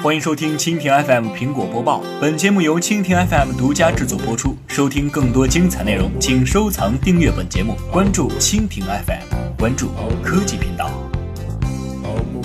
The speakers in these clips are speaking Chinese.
欢迎收听蜻蜓 FM 苹果播报。本节目由蜻蜓 FM 独家制作播出。收听更多精彩内容，请收藏订阅本节目，关注蜻蜓 FM，关注科技频道。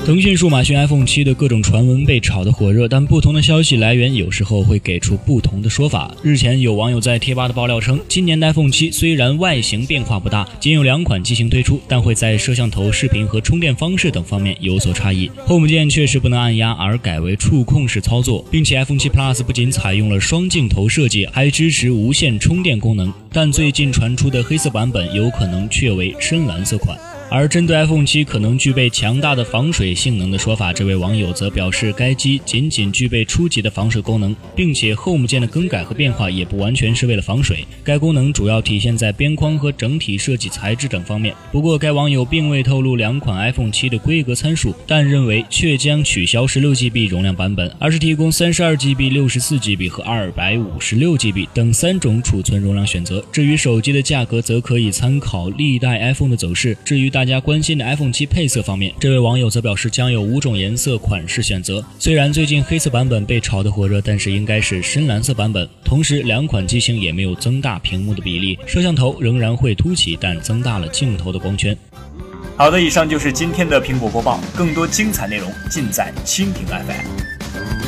腾讯数码讯 iPhone 七的各种传闻被炒得火热，但不同的消息来源有时候会给出不同的说法。日前有网友在贴吧的爆料称，今年的 iPhone 七虽然外形变化不大，仅有两款机型推出，但会在摄像头、视频和充电方式等方面有所差异。Home 键确实不能按压，而改为触控式操作，并且 iPhone 七 Plus 不仅采用了双镜头设计，还支持无线充电功能。但最近传出的黑色版本有可能确为深蓝色款。而针对 iPhone 七可能具备强大的防水性能的说法，这位网友则表示，该机仅仅具备初级的防水功能，并且 Home 键的更改和变化也不完全是为了防水。该功能主要体现在边框和整体设计材质等方面。不过，该网友并未透露两款 iPhone 七的规格参数，但认为却将取消 16GB 容量版本，而是提供 32GB、64GB 和 256GB 等三种储存容量选择。至于手机的价格，则可以参考历代 iPhone 的走势。至于大大家关心的 iPhone 七配色方面，这位网友则表示将有五种颜色款式选择。虽然最近黑色版本被炒得火热，但是应该是深蓝色版本。同时，两款机型也没有增大屏幕的比例，摄像头仍然会凸起，但增大了镜头的光圈。好的，以上就是今天的苹果播报，更多精彩内容尽在蜻蜓 FM。